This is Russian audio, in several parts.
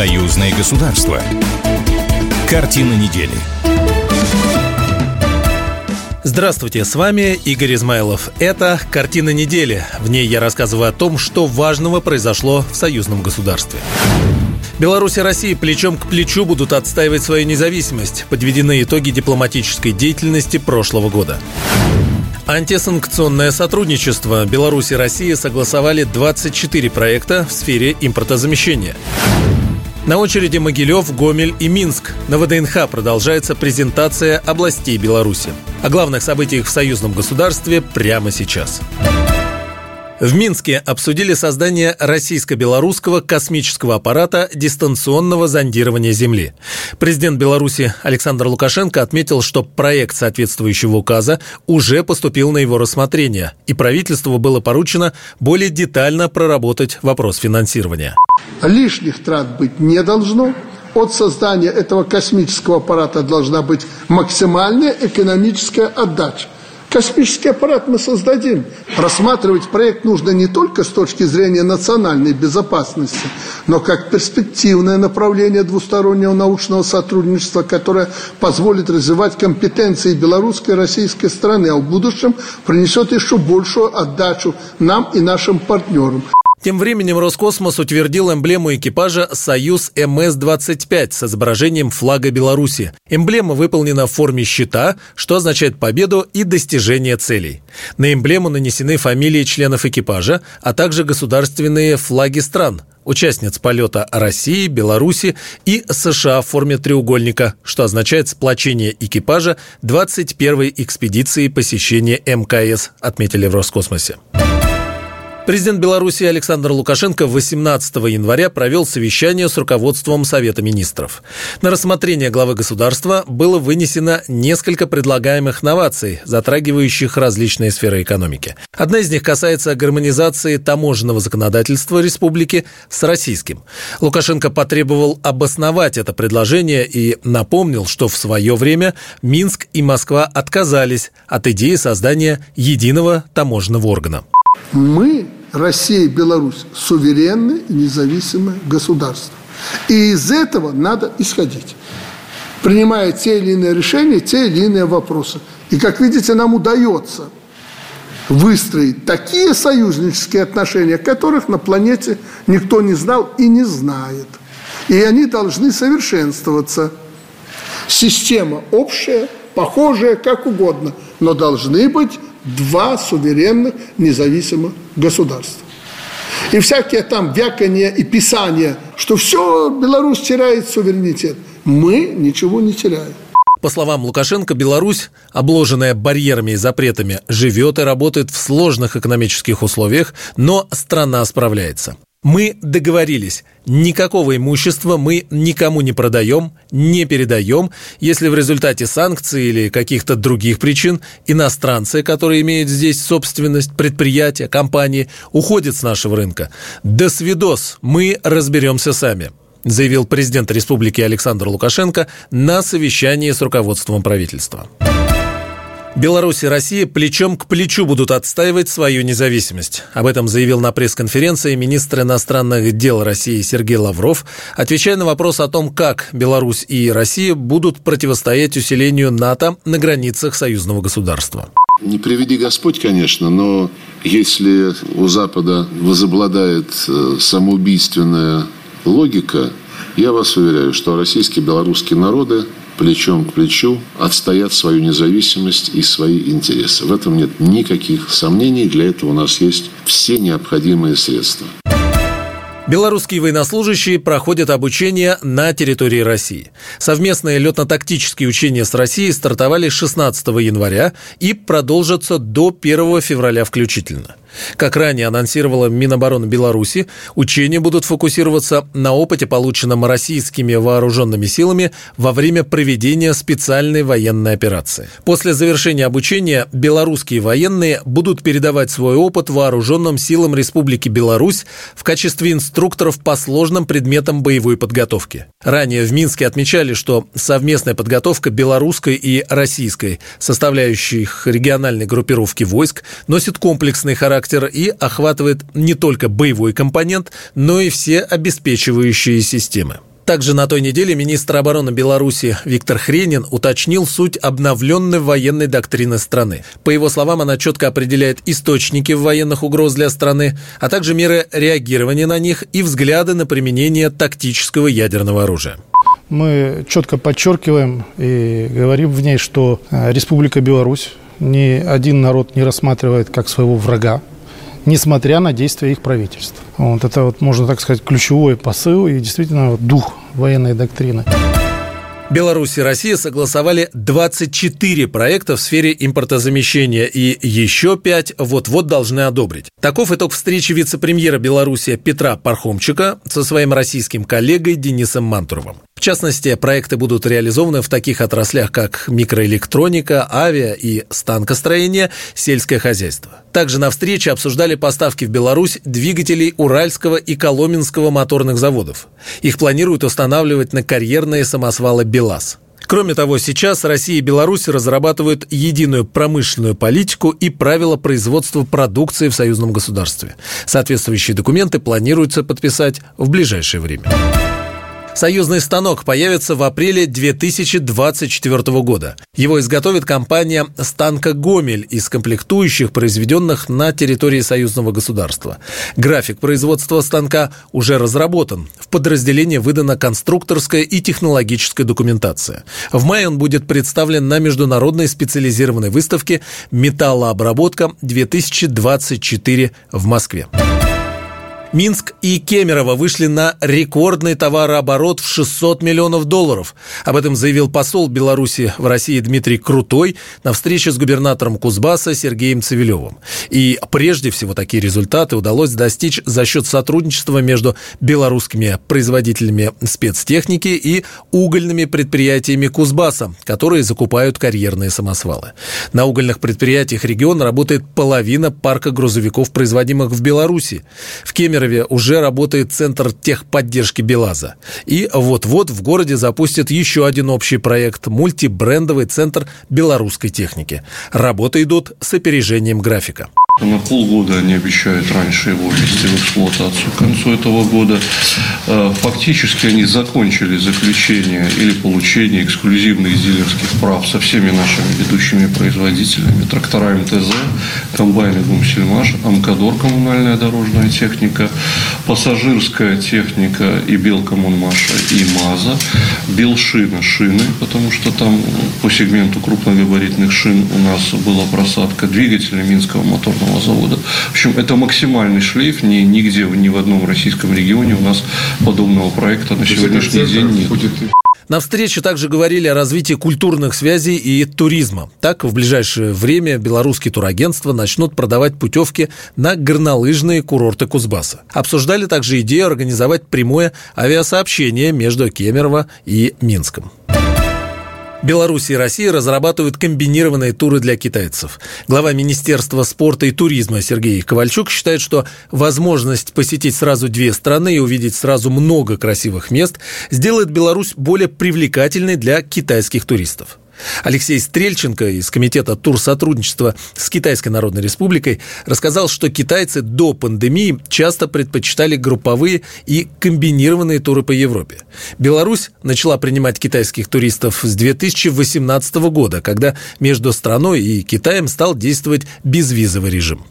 Союзное государство. Картина недели. Здравствуйте, с вами Игорь Измайлов. Это «Картина недели». В ней я рассказываю о том, что важного произошло в союзном государстве. Беларусь и Россия плечом к плечу будут отстаивать свою независимость. Подведены итоги дипломатической деятельности прошлого года. Антисанкционное сотрудничество. Беларусь и Россия согласовали 24 проекта в сфере импортозамещения. На очереди Могилев, Гомель и Минск. На ВДНХ продолжается презентация областей Беларуси. О главных событиях в союзном государстве прямо сейчас. В Минске обсудили создание российско-белорусского космического аппарата дистанционного зондирования Земли. Президент Беларуси Александр Лукашенко отметил, что проект соответствующего указа уже поступил на его рассмотрение, и правительству было поручено более детально проработать вопрос финансирования. Лишних трат быть не должно. От создания этого космического аппарата должна быть максимальная экономическая отдача. Космический аппарат мы создадим. Рассматривать проект нужно не только с точки зрения национальной безопасности, но как перспективное направление двустороннего научного сотрудничества, которое позволит развивать компетенции белорусской и российской страны, а в будущем принесет еще большую отдачу нам и нашим партнерам. Тем временем Роскосмос утвердил эмблему экипажа «Союз МС-25» с изображением флага Беларуси. Эмблема выполнена в форме щита, что означает победу и достижение целей. На эмблему нанесены фамилии членов экипажа, а также государственные флаги стран, участниц полета России, Беларуси и США в форме треугольника, что означает сплочение экипажа 21-й экспедиции посещения МКС, отметили в Роскосмосе. Президент Беларуси Александр Лукашенко 18 января провел совещание с руководством Совета министров. На рассмотрение главы государства было вынесено несколько предлагаемых новаций, затрагивающих различные сферы экономики. Одна из них касается гармонизации таможенного законодательства республики с российским. Лукашенко потребовал обосновать это предложение и напомнил, что в свое время Минск и Москва отказались от идеи создания единого таможенного органа. Мы Россия и Беларусь суверенные и независимые государства. И из этого надо исходить, принимая те или иные решения, те или иные вопросы. И, как видите, нам удается выстроить такие союзнические отношения, которых на планете никто не знал и не знает. И они должны совершенствоваться. Система общая, похожая, как угодно, но должны быть два суверенных независимых государства. И всякие там вякания и писания, что все, Беларусь теряет суверенитет. Мы ничего не теряем. По словам Лукашенко, Беларусь, обложенная барьерами и запретами, живет и работает в сложных экономических условиях, но страна справляется. Мы договорились, никакого имущества мы никому не продаем, не передаем, если в результате санкций или каких-то других причин иностранцы, которые имеют здесь собственность, предприятия, компании, уходят с нашего рынка. До свидос, мы разберемся сами заявил президент республики Александр Лукашенко на совещании с руководством правительства. Беларусь и Россия плечом к плечу будут отстаивать свою независимость. Об этом заявил на пресс-конференции министр иностранных дел России Сергей Лавров, отвечая на вопрос о том, как Беларусь и Россия будут противостоять усилению НАТО на границах союзного государства. Не приведи Господь, конечно, но если у Запада возобладает э, самоубийственная логика, я вас уверяю, что российские и белорусские народы плечом к плечу отстоят свою независимость и свои интересы. В этом нет никаких сомнений. Для этого у нас есть все необходимые средства. Белорусские военнослужащие проходят обучение на территории России. Совместные летно-тактические учения с Россией стартовали 16 января и продолжатся до 1 февраля включительно. Как ранее анонсировала Минобороны Беларуси, учения будут фокусироваться на опыте, полученном российскими вооруженными силами во время проведения специальной военной операции. После завершения обучения белорусские военные будут передавать свой опыт вооруженным силам Республики Беларусь в качестве инструкторов по сложным предметам боевой подготовки. Ранее в Минске отмечали, что совместная подготовка белорусской и российской составляющих региональной группировки войск носит комплексный характер характер и охватывает не только боевой компонент, но и все обеспечивающие системы. Также на той неделе министр обороны Беларуси Виктор Хренин уточнил суть обновленной военной доктрины страны. По его словам, она четко определяет источники военных угроз для страны, а также меры реагирования на них и взгляды на применение тактического ядерного оружия. Мы четко подчеркиваем и говорим в ней, что э, Республика Беларусь ни один народ не рассматривает как своего врага, несмотря на действия их правительств. Вот это вот, можно так сказать, ключевой посыл и действительно дух военной доктрины. Беларусь и Россия согласовали 24 проекта в сфере импортозамещения и еще 5 вот-вот должны одобрить. Таков итог встречи вице-премьера Беларуси Петра Пархомчика со своим российским коллегой Денисом Мантуровым. В частности, проекты будут реализованы в таких отраслях, как микроэлектроника, авиа и станкостроение, сельское хозяйство. Также на встрече обсуждали поставки в Беларусь двигателей Уральского и Коломенского моторных заводов. Их планируют устанавливать на карьерные самосвалы «БелАЗ». Кроме того, сейчас Россия и Беларусь разрабатывают единую промышленную политику и правила производства продукции в союзном государстве. Соответствующие документы планируется подписать в ближайшее время. Союзный станок появится в апреле 2024 года. Его изготовит компания «Станка Гомель» из комплектующих, произведенных на территории союзного государства. График производства станка уже разработан. В подразделении выдана конструкторская и технологическая документация. В мае он будет представлен на международной специализированной выставке «Металлообработка-2024» в Москве. Минск и Кемерово вышли на рекордный товарооборот в 600 миллионов долларов. Об этом заявил посол Беларуси в России Дмитрий Крутой на встрече с губернатором Кузбасса Сергеем Цивилевым. И прежде всего такие результаты удалось достичь за счет сотрудничества между белорусскими производителями спецтехники и угольными предприятиями Кузбасса, которые закупают карьерные самосвалы. На угольных предприятиях региона работает половина парка грузовиков, производимых в Беларуси. В Кемерово Кемерове уже работает центр техподдержки БелАЗа. И вот-вот в городе запустят еще один общий проект – мультибрендовый центр белорусской техники. Работы идут с опережением графика. На полгода они обещают раньше его ввести в эксплуатацию. К концу этого года э, фактически они закончили заключение или получение эксклюзивных дилерских прав со всеми нашими ведущими производителями. Трактора МТЗ, комбайны Гумсельмаш, Амкадор, коммунальная дорожная техника, пассажирская техника и Белкоммунмаша и МАЗа, Белшина, шины, потому что там по сегменту крупногабаритных шин у нас была просадка двигателя Минского моторного атомного завода. В общем, это максимальный шлейф. Ни, нигде, ни в одном российском регионе у нас подобного проекта на сегодняшний день нет. Будет... На встрече также говорили о развитии культурных связей и туризма. Так, в ближайшее время белорусские турагентства начнут продавать путевки на горнолыжные курорты Кузбасса. Обсуждали также идею организовать прямое авиасообщение между Кемерово и Минском. Беларусь и Россия разрабатывают комбинированные туры для китайцев. Глава Министерства спорта и туризма Сергей Ковальчук считает, что возможность посетить сразу две страны и увидеть сразу много красивых мест сделает Беларусь более привлекательной для китайских туристов. Алексей Стрельченко из Комитета турсотрудничества с Китайской Народной Республикой рассказал, что китайцы до пандемии часто предпочитали групповые и комбинированные туры по Европе. Беларусь начала принимать китайских туристов с 2018 года, когда между страной и Китаем стал действовать безвизовый режим.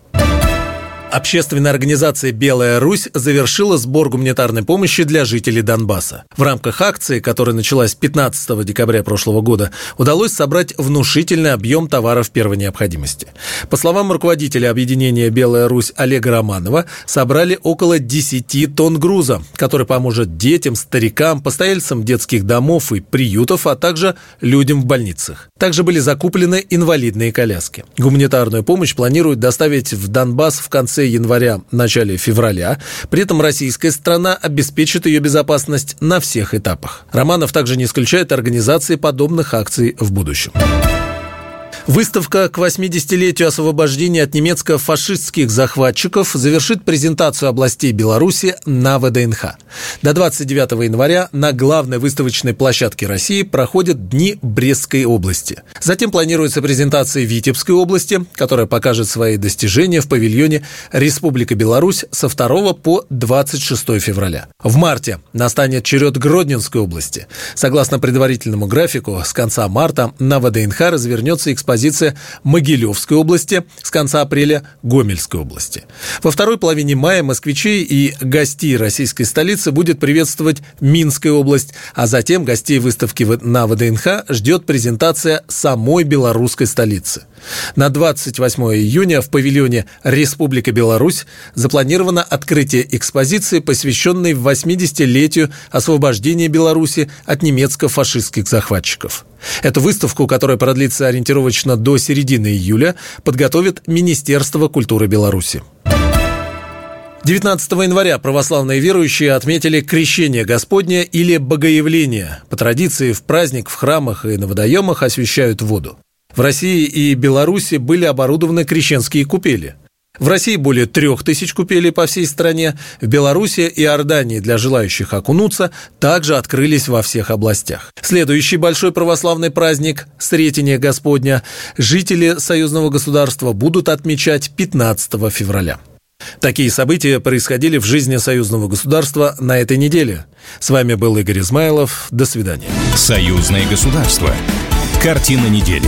Общественная организация «Белая Русь» завершила сбор гуманитарной помощи для жителей Донбасса. В рамках акции, которая началась 15 декабря прошлого года, удалось собрать внушительный объем товаров первой необходимости. По словам руководителя объединения «Белая Русь» Олега Романова, собрали около 10 тонн груза, который поможет детям, старикам, постояльцам детских домов и приютов, а также людям в больницах. Также были закуплены инвалидные коляски. Гуманитарную помощь планируют доставить в Донбасс в конце конце января, начале февраля. При этом российская страна обеспечит ее безопасность на всех этапах. Романов также не исключает организации подобных акций в будущем. Выставка к 80-летию освобождения от немецко-фашистских захватчиков завершит презентацию областей Беларуси на ВДНХ. До 29 января на главной выставочной площадке России проходят Дни Брестской области. Затем планируется презентация Витебской области, которая покажет свои достижения в павильоне Республика Беларусь со 2 по 26 февраля. В марте настанет черед Гродненской области. Согласно предварительному графику, с конца марта на ВДНХ развернется экспозиция экспозиция Могилевской области, с конца апреля Гомельской области. Во второй половине мая москвичей и гостей российской столицы будет приветствовать Минская область, а затем гостей выставки на ВДНХ ждет презентация самой белорусской столицы. На 28 июня в павильоне «Республика Беларусь» запланировано открытие экспозиции, посвященной 80-летию освобождения Беларуси от немецко-фашистских захватчиков. Эту выставку, которая продлится ориентировочно до середины июля, подготовит Министерство культуры Беларуси. 19 января православные верующие отметили крещение Господня или Богоявление. По традиции в праздник в храмах и на водоемах освещают воду. В России и Беларуси были оборудованы крещенские купели. В России более трех тысяч купелей по всей стране, в Беларуси и Иордании для желающих окунуться также открылись во всех областях. Следующий большой православный праздник – Сретение Господня – жители союзного государства будут отмечать 15 февраля. Такие события происходили в жизни союзного государства на этой неделе. С вами был Игорь Измайлов. До свидания. Союзное государство. Картина недели.